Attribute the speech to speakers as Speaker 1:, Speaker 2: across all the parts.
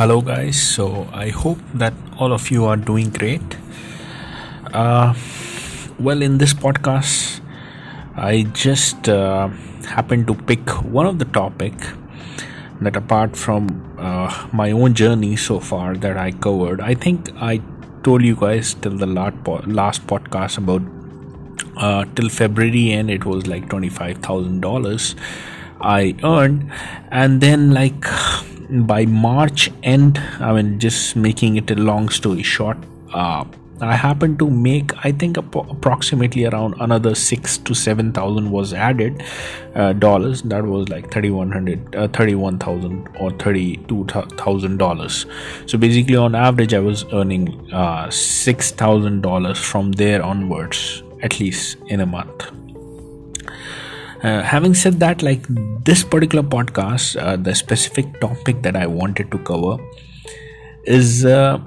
Speaker 1: hello guys. So i hope that all of you are doing great. Uh, well in this podcast i just uh, happened to pick one of the topic that apart from uh, my own journey so far that i covered i think i told you guys till the last, last podcast about uh, till february and it was like $25000 i earned. And then like by March end, I mean, just making it a long story short, uh, I happened to make I think approximately around another six to seven thousand was added uh, dollars. That was like thirty one hundred, uh, thirty one thousand or thirty two thousand dollars. So basically, on average, I was earning uh, six thousand dollars from there onwards, at least in a month. Uh, having said that, like this particular podcast, uh, the specific topic that I wanted to cover is, uh,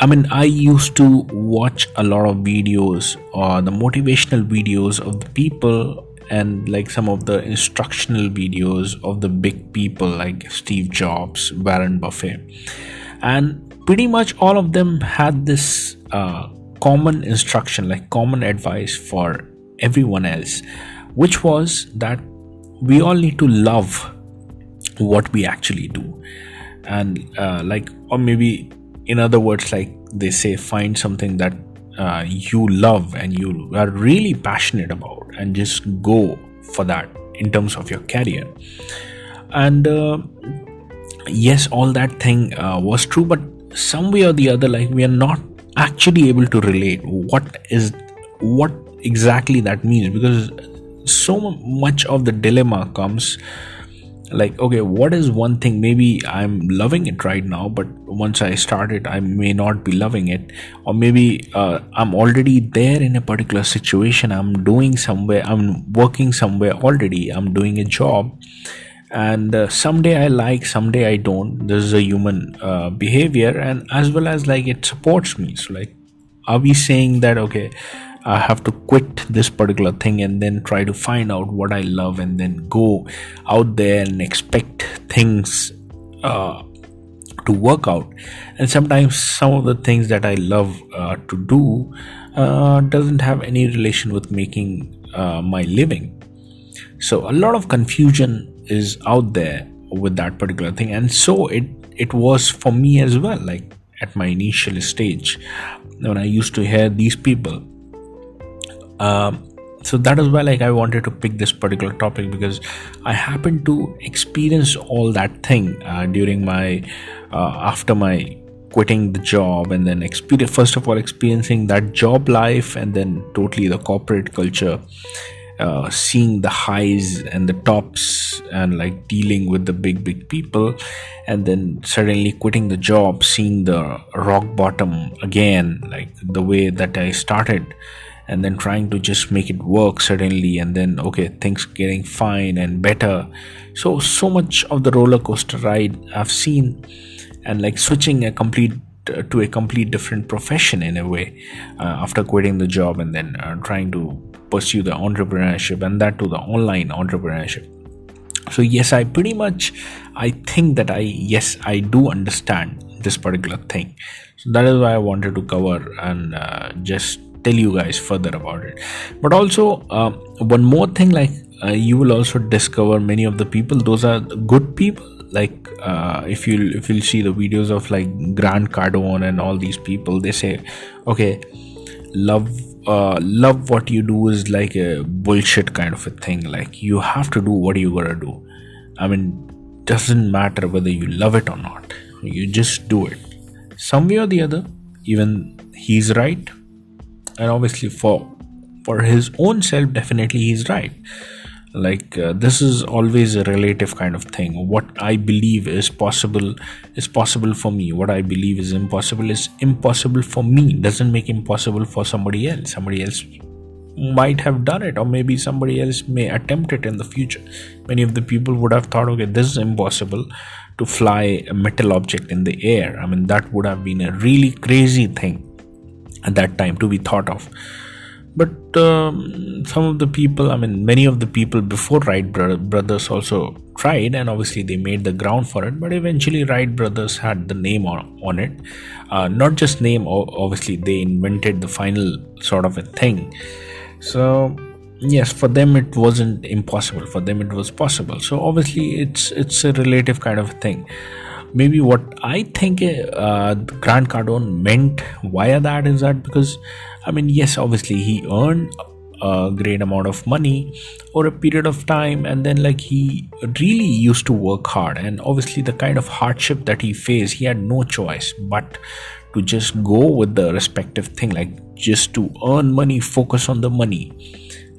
Speaker 1: I mean, I used to watch a lot of videos or the motivational videos of the people and like some of the instructional videos of the big people like Steve Jobs, Warren Buffett, and pretty much all of them had this uh, common instruction, like common advice for everyone else which was that we all need to love what we actually do. And uh, like or maybe in other words like they say find something that uh, you love and you are really passionate about and just go for that in terms of your career. And uh, yes all that thing uh, was true but some way or the other like we are not actually able to relate what is what exactly that means. Because so much of the dilemma comes like okay what is one thing maybe i'm loving it right now but once i start it i may not be loving it. Or maybe uh, i'm already there in a particular situation i'm doing somewhere i'm working somewhere already i'm doing a job and uh, someday i like someday i don't. This is a human uh, behavior and as well as like it supports me. So like are we saying that okay I have to quit this particular thing and then try to find out what I love and then go out there and expect things uh, to work out. And sometimes some of the things that I love uh, to do uh, doesn't have any relation with making uh, my living. So a lot of confusion is out there with that particular thing, and so it it was for me as well. Like at my initial stage, when I used to hear these people um, so that is why like i wanted to pick this particular topic because i happened to experience all that thing uh, during my uh, after my quitting the job and then experience first of all experiencing that job life and then totally the corporate culture uh, seeing the highs and the tops and like dealing with the big big people and then suddenly quitting the job seeing the rock bottom again like the way that i started and then trying to just make it work suddenly and then okay things getting fine and better. So so much of the roller coaster ride i've seen and like switching a complete uh, to a complete different profession in a way uh, after quitting the job and then uh, trying to pursue the entrepreneurship and that to the online entrepreneurship. So yes i pretty much i think that i yes i do understand this particular thing. So that is why i wanted to cover and uh, just tell you guys further about it. But also uh, one more thing like uh, you will also discover many of the people those are good people. Like uh, if you if you see the videos of like grant cardone and all these people they say okay love uh, love what you do is like a bullshit kind of a thing. Like you have to do what you gotta do. I mean doesn't matter whether you love it or not. You just do it. Some way or the other even he's right and obviously for for his own self definitely he's right. Like uh, this is always a relative kind of thing. What i believe is possible is possible for me. What i believe is impossible is impossible for me. Doesn't make impossible for somebody else. Somebody else might have done it or maybe somebody else may attempt it in the future. Many of the people would have thought okay this is impossible to fly a metal object in the air. I mean that would have been a really crazy thing at that time to be thought of. But um, some of the people i mean many of the people before wright brothers also tried and obviously they made the ground for it but eventually wright brothers had the name on, on it. Uh, not just name obviously they invented the final sort of a thing. So yes for them it wasn't impossible. For them it was possible. So obviously it's it's a relative kind of thing maybe what i think uh, grant cardone meant via that is that because i mean yes obviously he earned a great amount of money over a period of time and then like he really used to work hard and obviously the kind of hardship that he faced he had no choice but to just go with the respective thing like just to earn money focus on the money.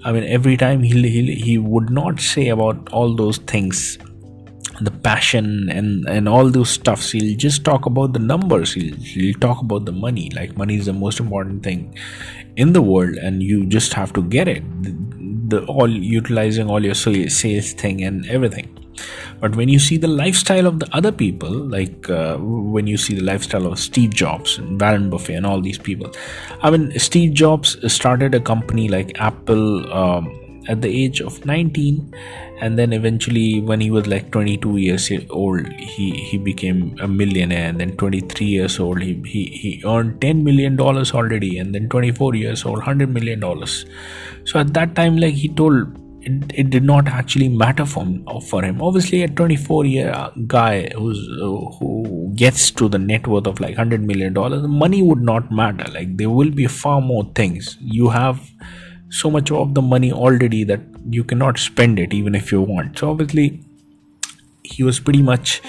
Speaker 1: I mean every time he he, he would not say about all those things the passion and and all those stuffs he'll just talk about the numbers. He'll, he'll talk about the money. Like money is the most important thing in the world and you just have to get it. The, the all utilizing all your sales thing and everything. But when you see the lifestyle of the other people like uh, when you see the lifestyle of steve jobs and warren buffett and all these people i mean steve jobs started a company like apple um, at the age of 19 and then eventually when he was like 22 years old he he became a millionaire and then 23 years old he he, he earned 10 million dollars already and then 24 years old 100 million dollars. So at that time like he told it, it did not actually matter for him, for him. Obviously a 24 year guy who's who gets to the net worth of like 100 million dollars money would not matter. Like there will be far more things. You have so much of the money already that you cannot spend it even if you want. So obviously he was pretty much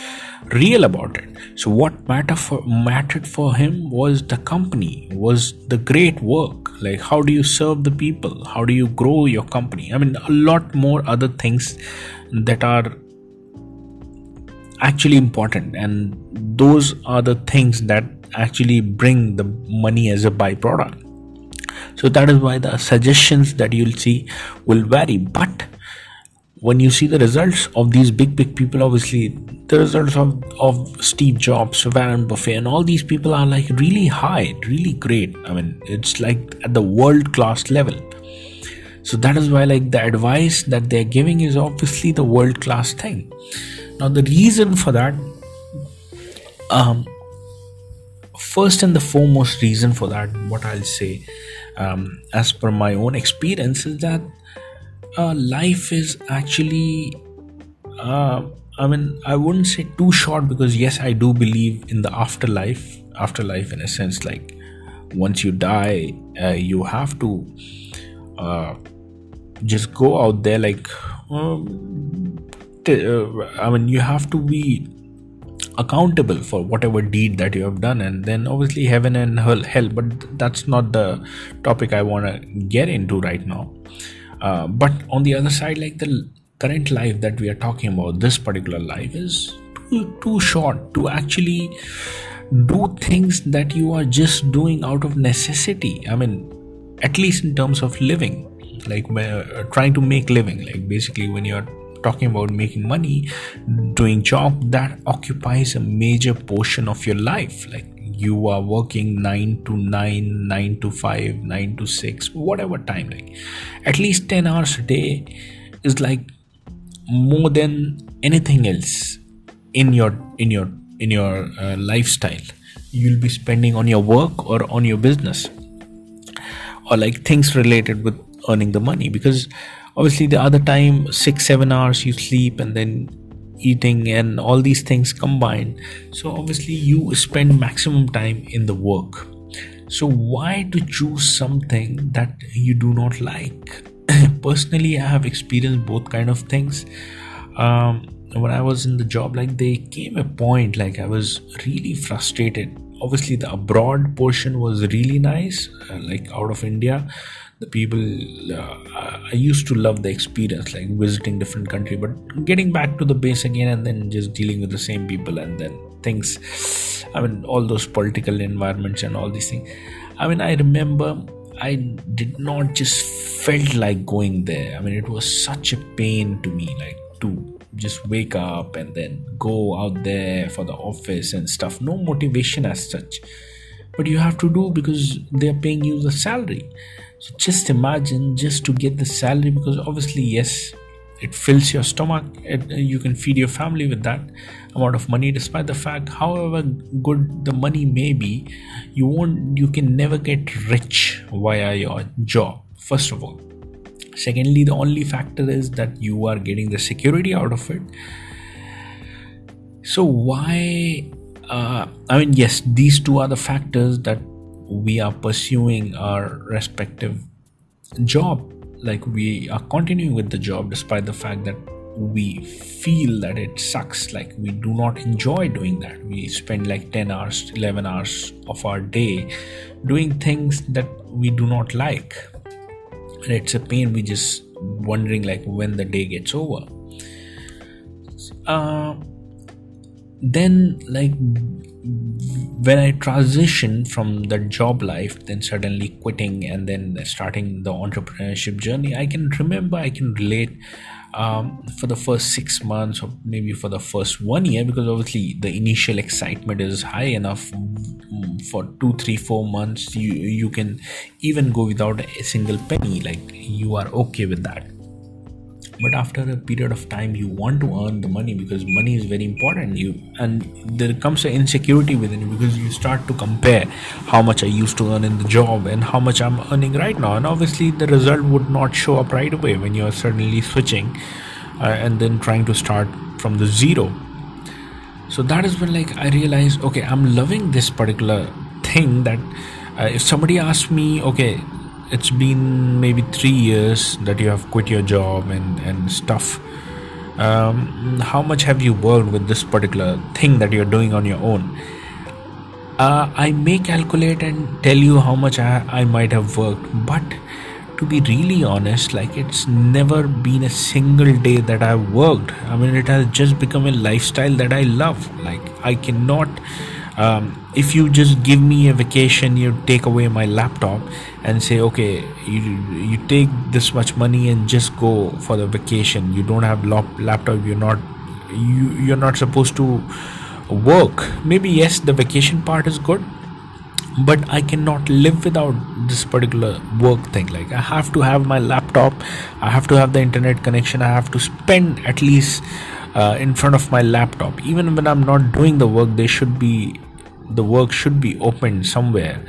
Speaker 1: real about it. So what matter for mattered for him was the company was the great work. Like how do you serve the people? How do you grow your company? I mean a lot more other things that are actually important and those are the things that actually bring the money as a byproduct so that is why the suggestions that you'll see will vary. But when you see the results of these big big people obviously the results of, of steve jobs warren buffett and all these people are like really high really great. I mean it's like at the world class level. So that is why like the advice that they're giving is obviously the world class thing. Now the reason for that um first and the foremost reason for that what i'll say um, as per my own experience is that uh, life is actually uh, i mean i wouldn't say too short because yes i do believe in the afterlife afterlife in a sense like once you die uh, you have to uh, just go out there like um, uh, i mean you have to be accountable for whatever deed that you have done and then obviously heaven and hell but that's not the topic i want to get into right now. Uh, but on the other side like the current life that we are talking about this particular life is too, too short to actually do things that you are just doing out of necessity. I mean at least in terms of living like uh, trying to make living. Like basically when you're talking about making money doing job that occupies a major portion of your life. Like you are working 9 to 9 9 to 5 9 to 6 whatever time. Like at least 10 hours a day is like more than anything else in your in your in your uh, lifestyle. You'll be spending on your work or on your business. Or like things related with earning the money. Because obviously the other time six seven hours you sleep and then eating and all these things combined. So obviously you spend maximum time in the work. So why to choose something that you do not like? Personally i have experienced both kind of things. Um, when i was in the job like there came a point like i was really frustrated. Obviously the abroad portion was really nice uh, like out of india the people uh, i used to love the experience like visiting different country but getting back to the base again and then just dealing with the same people and then things i mean all those political environments and all these things. I mean i remember i did not just felt like going there. I mean it was such a pain to me like to just wake up and then go out there for the office and stuff. No motivation as such. But you have to do because they're paying you the salary so just imagine just to get the salary because obviously yes it fills your stomach it, you can feed your family with that amount of money despite the fact however good the money may be you won't you can never get rich via your job first of all. Secondly the only factor is that you are getting the security out of it. So why uh, i mean yes these two are the factors that we are pursuing our respective job. Like we are continuing with the job despite the fact that we feel that it sucks. Like we do not enjoy doing that. We spend like 10 hours 11 hours of our day doing things that we do not like. And it's a pain. We just wondering like when the day gets over. Uh, then like when I transitioned from the job life, then suddenly quitting and then starting the entrepreneurship journey, I can remember, I can relate um, for the first six months or maybe for the first one year because obviously the initial excitement is high enough for two, three, four months. You you can even go without a single penny, like you are okay with that but after a period of time you want to earn the money because money is very important. You and there comes an insecurity within you because you start to compare how much i used to earn in the job and how much i'm earning right now. And obviously the result would not show up right away when you're suddenly switching uh, and then trying to start from the zero. So that is when like i realized okay i'm loving this particular thing that uh, if somebody asks me okay it's been maybe three years that you have quit your job and and stuff. Um, how much have you worked with this particular thing that you're doing on your own? Uh, i may calculate and tell you how much I, I might have worked but to be really honest like it's never been a single day that i've worked. I mean it has just become a lifestyle that i love. Like i cannot um, if you just give me a vacation you take away my laptop and say okay you you take this much money and just go for the vacation. You don't have laptop you're not you you're not supposed to work. Maybe yes the vacation part is good but i cannot live without this particular work thing. Like i have to have my laptop i have to have the internet connection i have to spend at least uh, in front of my laptop. Even when i'm not doing the work they should be the work should be opened somewhere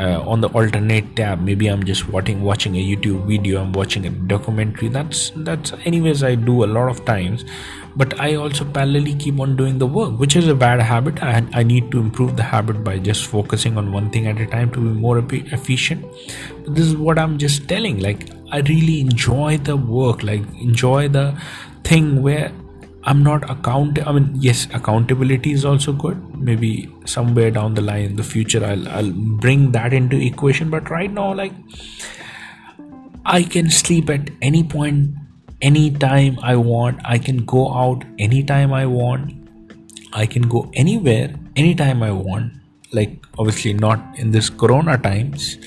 Speaker 1: uh, on the alternate tab. Maybe i'm just watching watching a youtube video i'm watching a documentary. That's that's anyways i do a lot of times. But i also parallelly keep on doing the work which is a bad habit. I, I need to improve the habit by just focusing on one thing at a time to be more efficient. But this is what i'm just telling like i really enjoy the work like enjoy the thing where i'm not account i mean yes accountability is also good maybe somewhere down the line in the future i'll i'll bring that into equation. But right now like i can sleep at any point anytime i want. I can go out anytime i want. I can go anywhere anytime i want. Like obviously not in this corona times.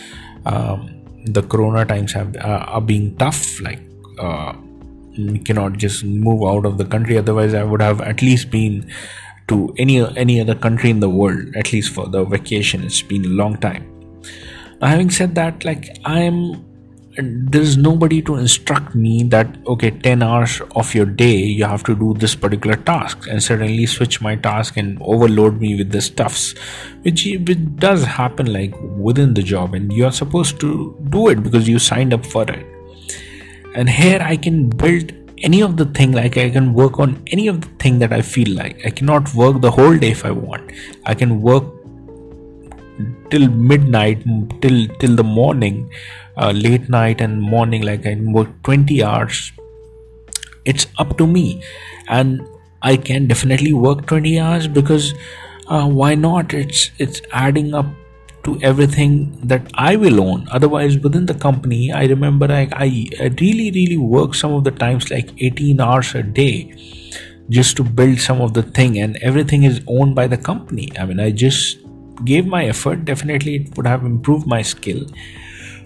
Speaker 1: Um, the corona times have uh, are being tough. Like uh, cannot just move out of the country. Otherwise i would have at least been to any any other country in the world at least for the vacation. It's been a long time. Now having said that like i'm there's nobody to instruct me that okay 10 hours of your day you have to do this particular task and suddenly switch my task and overload me with the stuffs which, which does happen like within the job and you're supposed to do it because you signed up for it. And here i can build any of the thing like i can work on any of the thing that i feel like. I cannot work the whole day if i want. I can work till midnight till till the morning uh, late night and morning like i work 20 hours. It's up to me. And i can definitely work 20 hours because uh, why not? It's it's adding up to everything that I will own. Otherwise, within the company, I remember I, I, really, really work some of the times like 18 hours a day just to build some of the thing, and everything is owned by the company. I mean, I just gave my effort. Definitely, it would have improved my skill,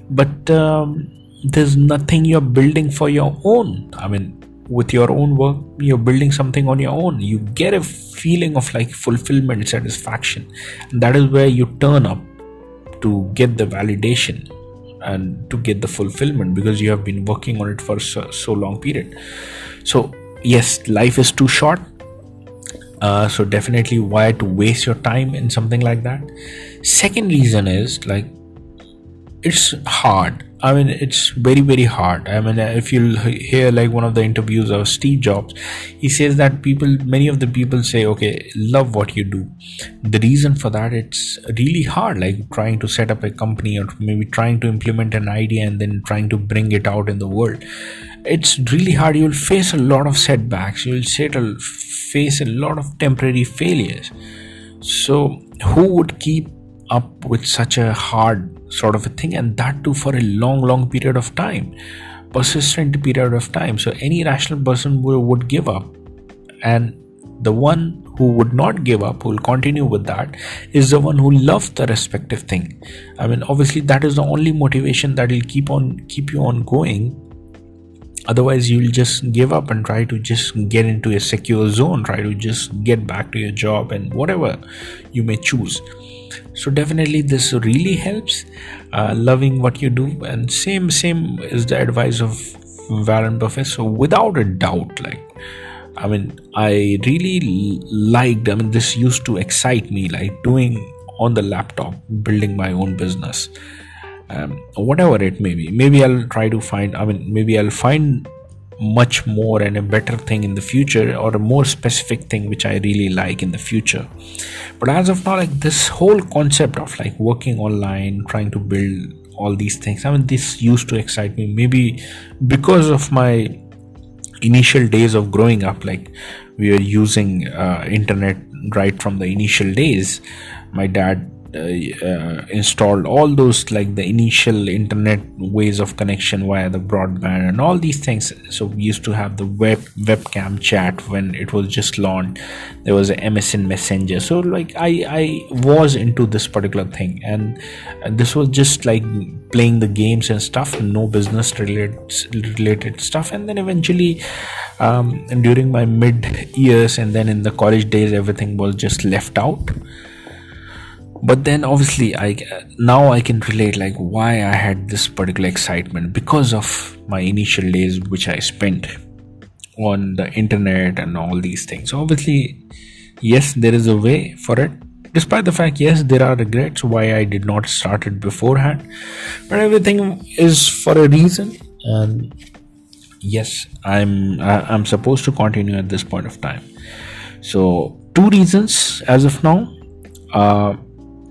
Speaker 1: but um, there's nothing you're building for your own. I mean, with your own work you're building something on your own you get a feeling of like fulfillment satisfaction and that is where you turn up to get the validation and to get the fulfillment because you have been working on it for so, so long period. So yes life is too short. Uh, so definitely why to waste your time in something like that? Second reason is like it's hard I mean, it's very, very hard. I mean, uh, if you hear like one of the interviews of Steve Jobs, he says that people, many of the people say, okay, love what you do. The reason for that, it's really hard, like trying to set up a company or maybe trying to implement an idea and then trying to bring it out in the world. It's really hard. You'll face a lot of setbacks. You'll face a lot of temporary failures. So, who would keep up with such a hard sort of a thing and that too for a long long period of time. Persistent period of time. So any rational person would, would give up and the one who would not give up who will continue with that is the one who loves the respective thing. I mean obviously that is the only motivation that will keep on keep you on going. Otherwise you'll just give up and try to just get into a secure zone try to just get back to your job and whatever you may choose so definitely this really helps uh, loving what you do. And same same is the advice of warren buffett. So without a doubt like i mean i really liked i mean this used to excite me like doing on the laptop building my own business. Um, whatever it may be. Maybe i'll try to find i mean maybe i'll find much more and a better thing in the future or a more specific thing which i really like in the future. But as of now like this whole concept of like working online trying to build all these things i mean this used to excite me. Maybe because of my initial days of growing up like we were using uh, internet right from the initial days. My dad uh, uh, installed all those like the initial internet ways of connection via the broadband and all these things. So we used to have the web webcam chat when it was just launched. There was a msn messenger. So like i i was into this particular thing. And, this was just like playing the games and stuff no business related related stuff. And then eventually um, during my mid years and then in the college days everything was just left out but then obviously i now i can relate like why i had this particular excitement because of my initial days which i spent on the internet and all these things. So obviously yes there is a way for it. Despite the fact yes there are regrets why i did not start it beforehand. But everything is for a reason. And yes i'm i'm supposed to continue at this point of time. So two reasons as of now. Uh,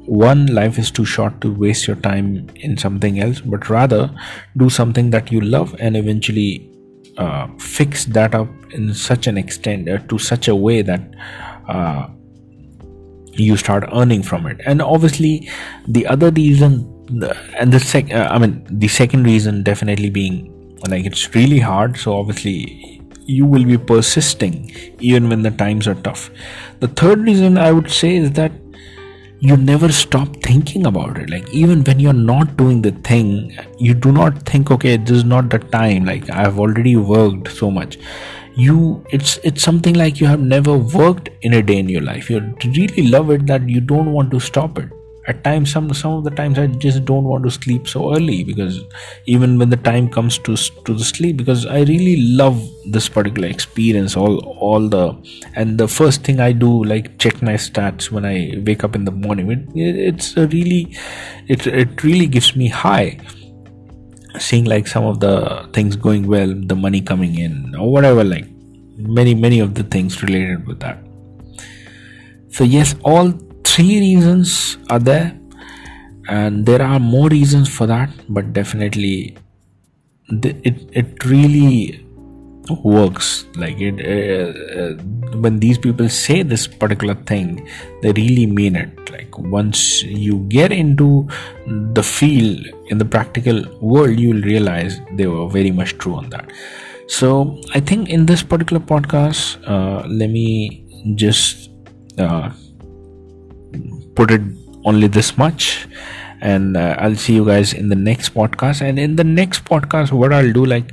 Speaker 1: one life is too short to waste your time in something else but rather do something that you love and eventually uh, fix that up in such an extent uh, to such a way that uh, you start earning from it. And obviously the other reason and the sec uh, i mean the second reason definitely being like it's really hard so obviously you will be persisting even when the times are tough. The third reason i would say is that you never stop thinking about it. Like even when you're not doing the thing you do not think okay this is not the time. Like i've already worked so much. You it's it's something like you have never worked in a day in your life. You really love it that you don't want to stop it at times some some of the times i just don't want to sleep so early because even when the time comes to to the sleep because i really love this particular experience all all the and the first thing i do like check my stats when i wake up in the morning. It, it's a really it, it really gives me high. Seeing like some of the things going well the money coming in or whatever like many many of the things related with that. So yes all three reasons are there and there are more reasons for that but definitely it it really works. Like it uh, uh, when these people say this particular thing they really mean it. Like once you get into the field in the practical world you will realize they were very much true on that. So i think in this particular podcast uh, let me just put it only this much. And uh, i'll see you guys in the next podcast. And in the next podcast what i'll do like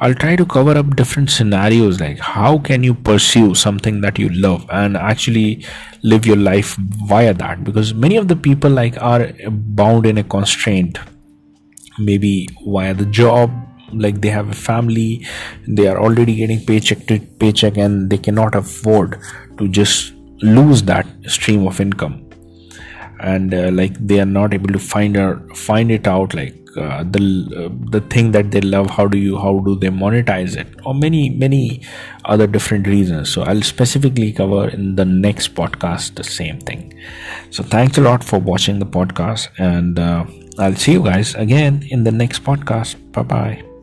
Speaker 1: i'll try to cover up different scenarios. Like how can you pursue something that you love and actually live your life via that? Because many of the people like are bound in a constraint. Maybe via the job like they have a family they are already getting paycheck to paycheck and they cannot afford to just lose that stream of income and uh, like they are not able to find or find it out like uh, the uh, the thing that they love how do you how do they monetize it? Or many many other different reasons. So i'll specifically cover in the next podcast the same thing. So thanks a lot for watching the podcast and uh, i'll see you guys again in the next podcast. Bye bye